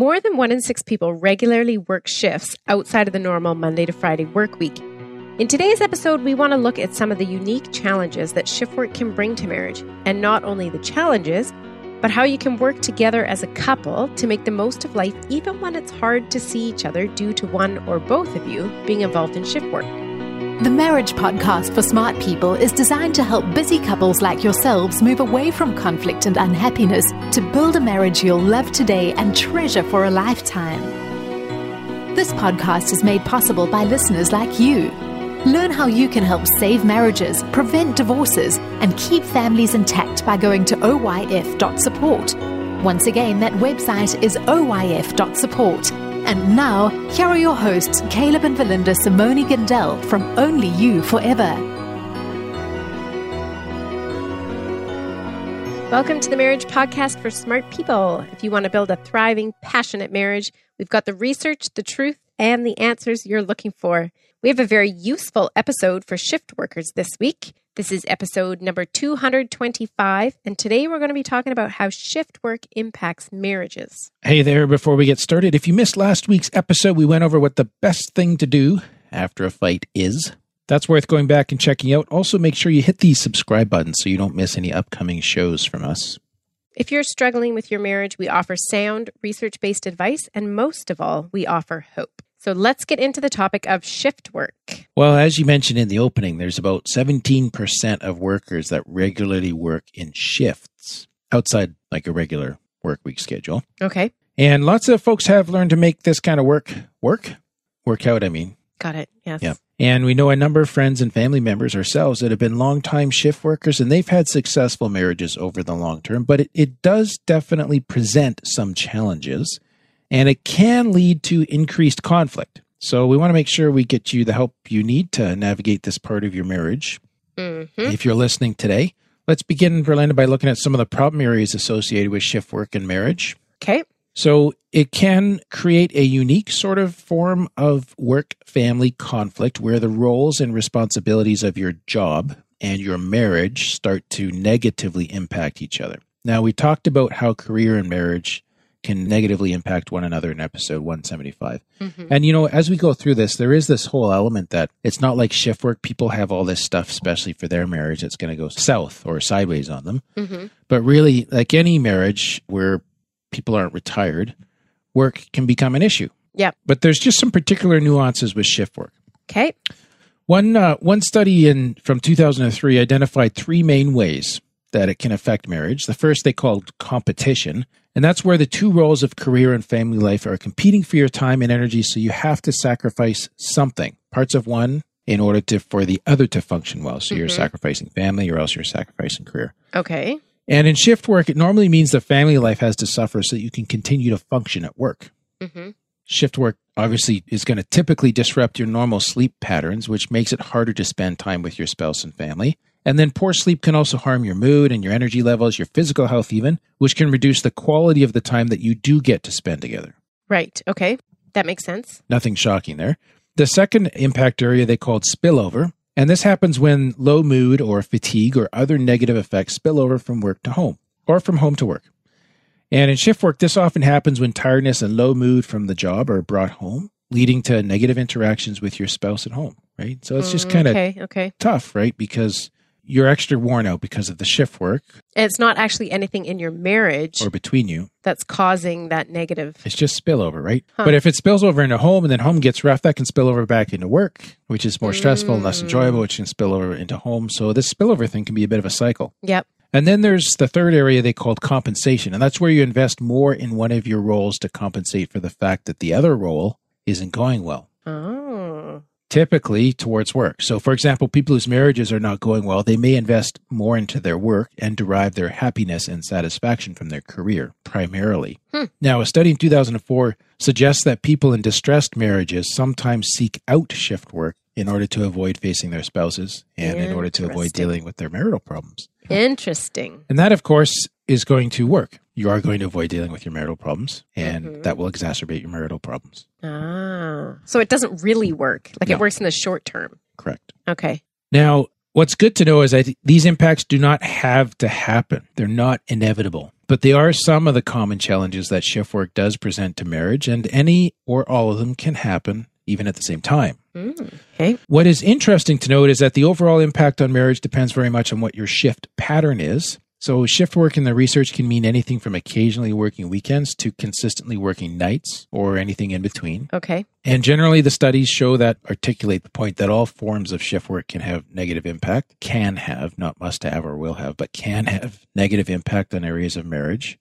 More than one in six people regularly work shifts outside of the normal Monday to Friday work week. In today's episode, we want to look at some of the unique challenges that shift work can bring to marriage, and not only the challenges, but how you can work together as a couple to make the most of life even when it's hard to see each other due to one or both of you being involved in shift work. The Marriage Podcast for Smart People is designed to help busy couples like yourselves move away from conflict and unhappiness to build a marriage you'll love today and treasure for a lifetime. This podcast is made possible by listeners like you. Learn how you can help save marriages, prevent divorces, and keep families intact by going to oyf.support. Once again, that website is oyf.support. And now, here are your hosts, Caleb and Verlinda Simone Gandel from Only You Forever. Welcome to the Marriage Podcast for Smart People. If you want to build a thriving, passionate marriage, we've got the research, the truth, and the answers you're looking for. We have a very useful episode for shift workers this week. This is episode number 225, and today we're going to be talking about how shift work impacts marriages. Hey there, before we get started, if you missed last week's episode, we went over what the best thing to do after a fight is. That's worth going back and checking out. Also, make sure you hit the subscribe button so you don't miss any upcoming shows from us. If you're struggling with your marriage, we offer sound, research based advice, and most of all, we offer hope. So let's get into the topic of shift work. Well, as you mentioned in the opening, there's about 17% of workers that regularly work in shifts outside like a regular work week schedule. Okay. And lots of folks have learned to make this kind of work work, work out, I mean. Got it. Yes. Yeah. And we know a number of friends and family members ourselves that have been long-time shift workers and they've had successful marriages over the long term, but it, it does definitely present some challenges and it can lead to increased conflict. So we want to make sure we get you the help you need to navigate this part of your marriage. Mm-hmm. If you're listening today, let's begin, Verlinda, by looking at some of the problem areas associated with shift work and marriage. Okay. So it can create a unique sort of form of work family conflict where the roles and responsibilities of your job and your marriage start to negatively impact each other. Now, we talked about how career and marriage can negatively impact one another in episode 175. Mm-hmm. And you know, as we go through this, there is this whole element that it's not like shift work. People have all this stuff, especially for their marriage, that's going to go south or sideways on them. Mm-hmm. But really, like any marriage where people aren't retired, work can become an issue. Yep. But there's just some particular nuances with shift work. Okay. One uh, one study in from 2003 identified three main ways that it can affect marriage. The first they called competition, and that's where the two roles of career and family life are competing for your time and energy, so you have to sacrifice something, parts of one in order to for the other to function well. So you're Mhm. sacrificing family or else you're sacrificing career. Okay. And in shift work, it normally means the family life has to suffer so that you can continue to function at work. Mm-hmm. Shift work obviously is going to typically disrupt your normal sleep patterns, which makes it harder to spend time with your spouse and family. And then poor sleep can also harm your mood and your energy levels, your physical health, even, which can reduce the quality of the time that you do get to spend together. Right. Okay. That makes sense. Nothing shocking there. The second impact area they called spillover, and this happens when low mood or fatigue or other negative effects spill over from work to home or from home to work. And in shift work, this often happens when tiredness and low mood from the job are brought home, leading to negative interactions with your spouse at home, right? So it's just Mm, kind of okay. Okay. tough, right? Because you're extra worn out because of the shift work And it's not actually anything in your marriage or between you. that's causing that negative. It's just spillover, right? Huh. But if it spills over into home and then home gets rough, that can spill over back into work, which is more stressful and less Mm. enjoyable, which can spill over into home. So this spillover thing can be a bit of a cycle. Yep. And then there's the third area they called compensation. And that's where you invest more in one of your roles to compensate for the fact that the other role isn't going well. Oh. Typically towards work. So, for example, people whose marriages are not going well, they may invest more into their work and derive their happiness and satisfaction from their career primarily. Hmm. Now, a study in 2004 suggests that people in distressed marriages sometimes seek out shift work in order to avoid facing their spouses and in order to avoid dealing with their marital problems. Interesting. And that, of course, is going to work. You are going to avoid dealing with your marital problems, and Mhm. that will exacerbate your marital problems. Ah. So it doesn't really work. Like No. it works in the short term. Correct. Okay. Now, what's good to know is that these impacts do not have to happen. They're not inevitable. But they are some of the common challenges that shift work does present to marriage, and any or all of them can happen even at the same time. Mm, okay. What is interesting to note is that the overall impact on marriage depends very much on what your shift pattern is. So, shift work in the research can mean anything from occasionally working weekends to consistently working nights or anything in between. Okay. And generally, the studies show that articulate the point that all forms of shift work can have negative impact, can have, not must have or will have, but can have negative impact on areas of marriage.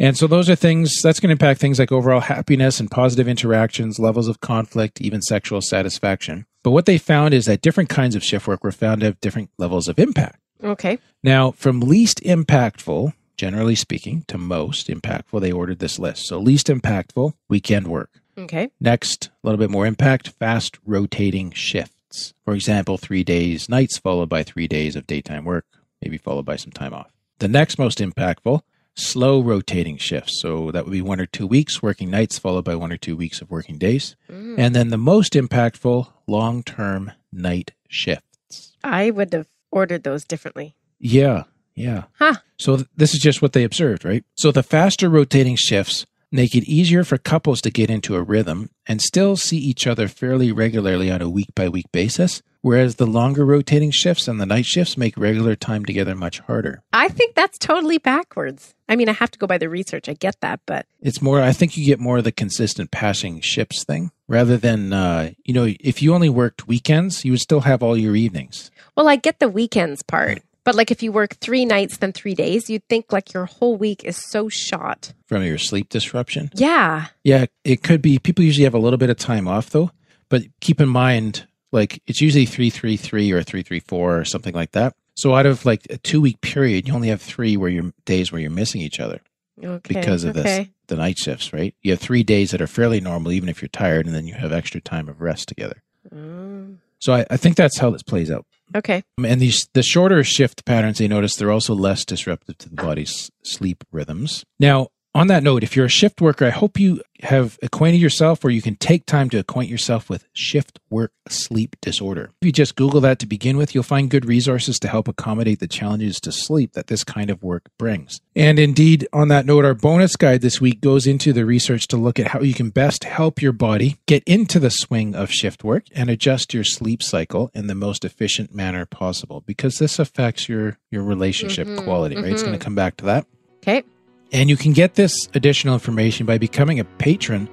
And so those are things that's going to impact things like overall happiness and positive interactions, levels of conflict, even sexual satisfaction. But what they found is that different kinds of shift work were found to have different levels of impact. Okay. Now, from least impactful, generally speaking, to most impactful, they ordered this list. So, least impactful, weekend work. Okay. Next, a little bit more impact, fast rotating shifts. For example, three days nights followed by three days of daytime work, maybe followed by some time off. The next most impactful, slow rotating shifts. So that would be one or two weeks working nights followed by one or two weeks of working days. Mm. And then the most impactful, long term night shifts. I would have ordered those differently. Yeah, yeah. Huh. So th- this is just what they observed, right? So the faster rotating shifts make it easier for couples to get into a rhythm and still see each other fairly regularly on a week by week basis, whereas the longer rotating shifts and the night shifts make regular time together much harder. I think that's totally backwards. I mean, I have to go by the research. I get that, but It's more, I think you get more of the consistent passing ships thing rather than, uh, you know, if you only worked weekends, you would still have all your evenings. well, I get the weekends part. But like if you work three nights then three days, you'd think like your whole week is so shot. From your sleep disruption? Yeah. Yeah, it could be. People usually have a little bit of time off though, but keep in mind, like it's usually three three three or three three four or something like that. So out of like a two week period, you only have three where you're days where you're missing each other Okay. because of this okay. the night shifts, right? You have three days that are fairly normal, even if you're tired, and then you have extra time of rest together. Mm, So I, I think that's how this plays out. okay. And these the shorter shift patterns, they notice they're also less disruptive to the body's sleep rhythms. Now, on that note, if you're a shift worker, I hope you have acquainted yourself or you can take time to acquaint yourself with shift work sleep disorder. If you just Google that to begin with, you'll find good resources to help accommodate the challenges to sleep that this kind of work brings. And indeed, on that note, our bonus guide this week goes into the research to look at how you can best help your body get into the swing of shift work and adjust your sleep cycle in the most efficient manner possible because this affects your your relationship Mhm, quality, right? It's mhm. going to come back to that. Okay. And you can get this additional information by becoming a patron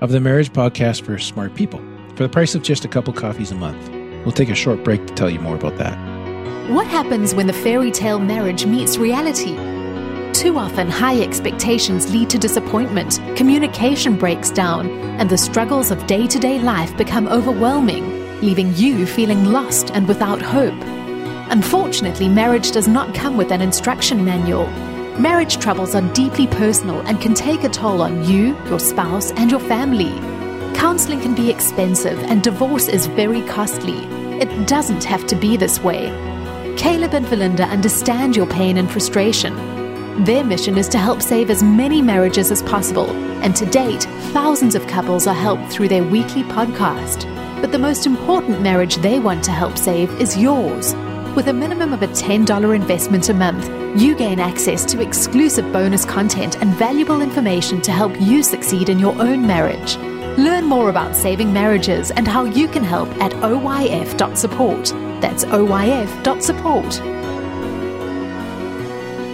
of the Marriage Podcast for Smart People for the price of just a couple coffees a month. We'll take a short break to tell you more about that. What happens when the fairy tale marriage meets reality? Too often, high expectations lead to disappointment, communication breaks down, and the struggles of day to day life become overwhelming, leaving you feeling lost and without hope. Unfortunately, marriage does not come with an instruction manual. Marriage troubles are deeply personal and can take a toll on you, your spouse, and your family. Counseling can be expensive, and divorce is very costly. It doesn't have to be this way. Caleb and Verlinda understand your pain and frustration. Their mission is to help save as many marriages as possible, and to date, thousands of couples are helped through their weekly podcast. But the most important marriage they want to help save is yours. With a minimum of a $10 investment a month, you gain access to exclusive bonus content and valuable information to help you succeed in your own marriage. Learn more about saving marriages and how you can help at oyf.support. That's oyf.support.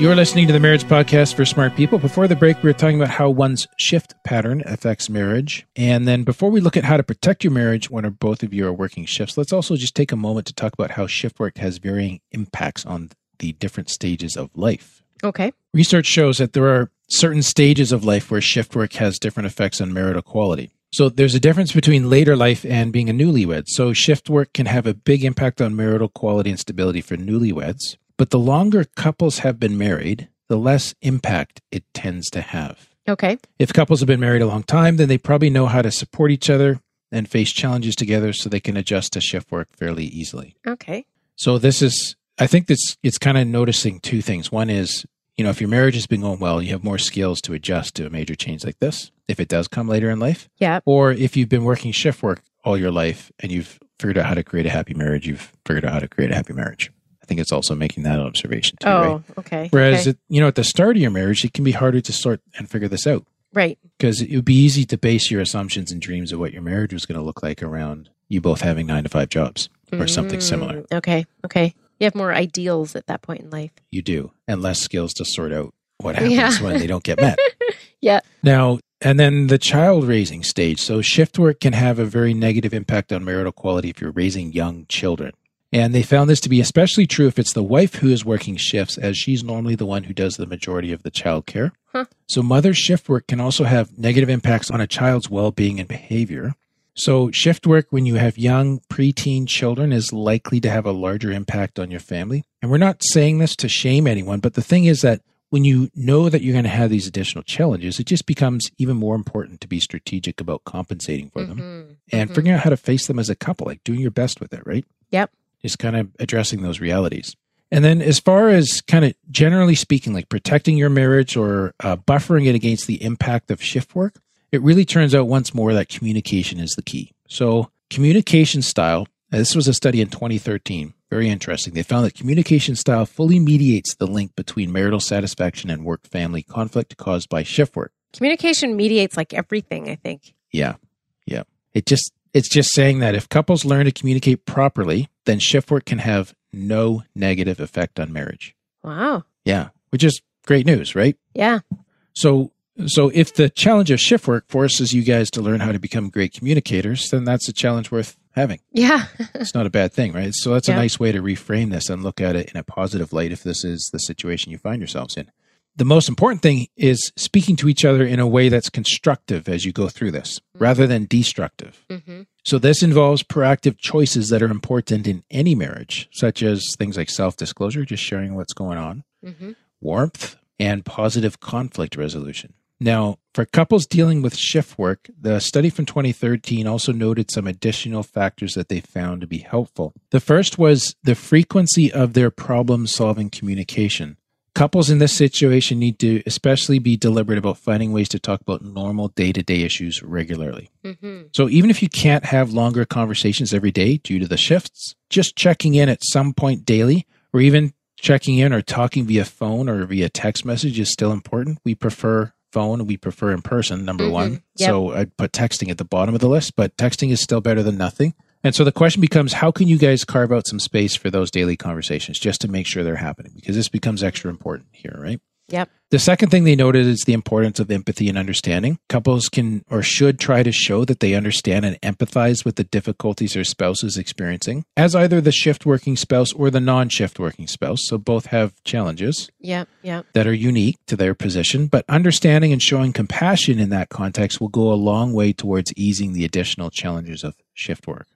You're listening to the Marriage Podcast for Smart People. Before the break, we were talking about how one's shift pattern affects marriage. And then before we look at how to protect your marriage when both of you are working shifts, let's also just take a moment to talk about how shift work has varying impacts on the different stages of life. Okay. Research shows that there are certain stages of life where shift work has different effects on marital quality. So there's a difference between later life and being a newlywed. So shift work can have a big impact on marital quality and stability for newlyweds. But the longer couples have been married, the less impact it tends to have. Okay. If couples have been married a long time, then they probably know how to support each other and face challenges together so they can adjust to shift work fairly easily. Okay. So this is, I think this it's kind of noticing two things. One is, you know, if your marriage has been going well, you have more skills to adjust to a major change like this, if it does come later in life. Yeah. Or if you've been working shift work all your life and you've figured out how to create a happy marriage, you've figured out how to create a happy marriage. I think it's also making that observation too, Oh, right? okay. Whereas, okay. it, you know, at the start of your marriage, it can be harder to sort and figure this out right. because it would be easy to base your assumptions and dreams of what your marriage was going to look like around you both having nine to five jobs or something similar. Mm, Okay. Okay. You have more ideals at that point in life. You do, and less skills to sort out what happens Yeah. when they don't get met. Yeah. Now, and then the child raising stage. So, shift work can have a very negative impact on marital quality if you're raising young children. And they found this to be especially true if it's the wife who is working shifts, as she's normally the one who does the majority of the child care. Huh. So, mother shift work can also have negative impacts on a child's well being and behavior. So, shift work when you have young preteen children is likely to have a larger impact on your family. And we're not saying this to shame anyone, but the thing is that when you know that you're going to have these additional challenges, it just becomes even more important to be strategic about compensating for them Mhm. and Mhm. figuring out how to face them as a couple, like doing your best with it, right? Yep. Just kind of addressing those realities. And then, as far as kind of generally speaking, like protecting your marriage or uh, buffering it against the impact of shift work, it really turns out once more that communication is the key. So, communication style, uh, this was a study in 2013, very interesting. They found that communication style fully mediates the link between marital satisfaction and work family conflict caused by shift work. Communication mediates like everything, I think. Yeah. Yeah. It just it's just saying that if couples learn to communicate properly, then shift work can have no negative effect on marriage. Wow. Yeah. Which is great news, right? Yeah. So so if the challenge of shift work forces you guys to learn how to become great communicators, then that's a challenge worth having. Yeah. It's not a bad thing, right? So that's Yeah. a nice way to reframe this and look at it in a positive light if this is the situation you find yourselves in. The most important thing is speaking to each other in a way that's constructive as you go through this rather than destructive. hmm So, this involves proactive choices that are important in any marriage, such as things like self disclosure, just sharing what's going on, hmm warmth, and positive conflict resolution. Now, for couples dealing with shift work, the study from 2013 also noted some additional factors that they found to be helpful. The first was the frequency of their problem solving communication. Couples in this situation need to especially be deliberate about finding ways to talk about normal day to day issues regularly. hmm So even if you can't have longer conversations every day due to the shifts, just checking in at some point daily or even checking in or talking via phone or via text message is still important. We prefer phone, we prefer in person, number Mhm. one. Yep. So I'd put texting at the bottom of the list, but texting is still better than nothing. And so the question becomes how can you guys carve out some space for those daily conversations just to make sure they're happening? Because this becomes extra important here, right? Yep. The second thing they noted is the importance of empathy and understanding. Couples can or should try to show that they understand and empathize with the difficulties their spouse is experiencing as either the shift working spouse or the non shift working spouse. So both have challenges Yep. Yep. that are unique to their position, but understanding and showing compassion in that context will go a long way towards easing the additional challenges of shift work.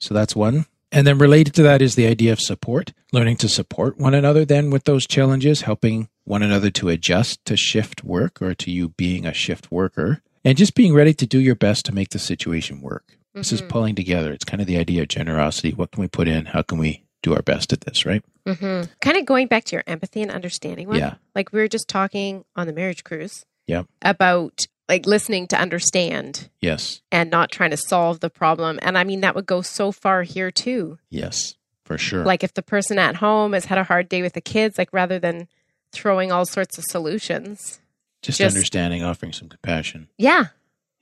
So that's one. And then related to that is the idea of support, learning to support one another then with those challenges, helping one another to adjust to shift work or to you being a shift worker, and just being ready to do your best to make the situation work. This is Mhm. pulling together. It's kind of the idea of generosity. What can we put in? How can we do our best at this, right? hmm Kind of going back to your empathy and understanding one. Yeah. Like we were just talking on the marriage cruise. Yep. About like listening to understand Yes. and not trying to solve the problem. And I mean, that would go so far here too. Yes. For sure. Like if the person at home has had a hard day with the kids, like rather than throwing all sorts of solutions. just, just- understanding, offering some compassion. Yeah.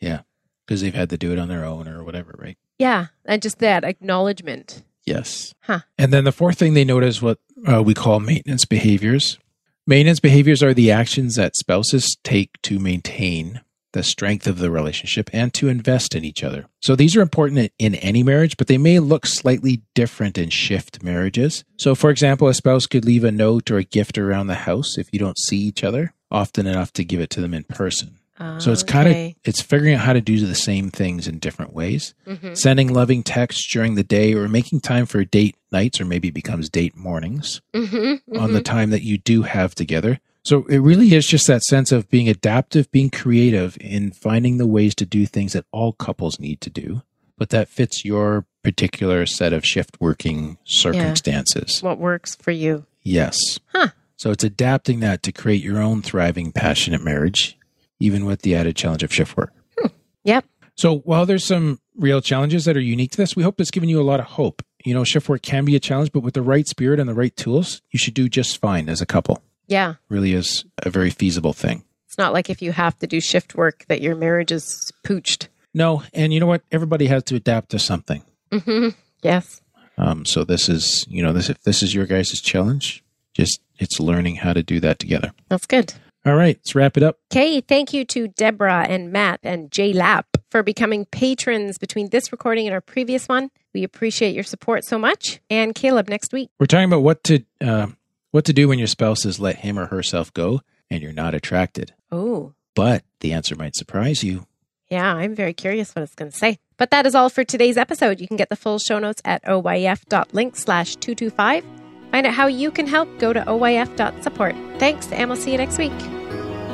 Yeah. Because they've had to do it on their own or whatever, right? Yeah. And just that acknowledgement. Yes. Huh. And then the fourth thing they note is what uh, we call maintenance behaviors. Maintenance behaviors are the actions that spouses take to maintain the strength of the relationship and to invest in each other. So these are important in any marriage, but they may look slightly different in shift marriages. So, for example, a spouse could leave a note or a gift around the house if you don't see each other often enough to give it to them in person. So it's kind of Okay. it's figuring out how to do the same things in different ways. Mhm. Sending loving texts during the day or making time for date nights or maybe it becomes date mornings Mhm. on the Mhm. time that you do have together. So it really is just that sense of being adaptive, being creative in finding the ways to do things that all couples need to do, but that fits your particular set of shift working circumstances. what works for you. Yes. Huh. So it's adapting that to create your own thriving, passionate marriage, even with the added challenge of shift work. Hmm. Yep. So while there's some real challenges that are unique to this, we hope it's given you a lot of hope you know, shift work can be a challenge, but with the right spirit and the right tools, you should do just fine as a couple. Yeah. Really is a very feasible thing. It's not like if you have to do shift work that your marriage is pooched. No, and you know what? Everybody has to adapt to something. Mm-hmm. Yes. Um, so this is, you know, this if this is your guys' challenge, just it's learning how to do that together. That's good. All right, let's wrap it up. Okay, thank you to Deborah and Matt and Jay Lapp for becoming patrons between this recording and our previous one. We appreciate your support so much. And Caleb next week. We're talking about what to uh, what to do when your spouse has let him or herself go and you're not attracted. Oh, But the answer might surprise you. yeah, I'm very curious what it's going to say. But that is all for today's episode. You can get the full show notes at oyf.link slash 225. Find out how you can help. Go to oyf.support. Thanks, and we'll see you next week.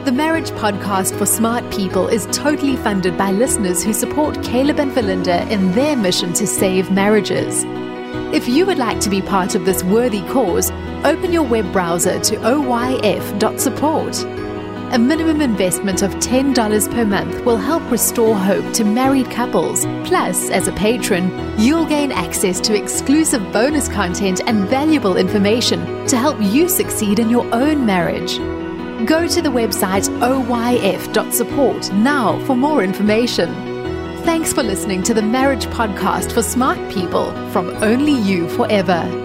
The Marriage Podcast for Smart People is totally funded by listeners who support Caleb and Verlinda in their mission to save marriages. If you would like to be part of this worthy cause, open your web browser to oyf.support. A minimum investment of $10 per month will help restore hope to married couples. Plus, as a patron, you'll gain access to exclusive bonus content and valuable information to help you succeed in your own marriage. Go to the website oyf.support now for more information. Thanks for listening to the Marriage Podcast for Smart People from Only You Forever.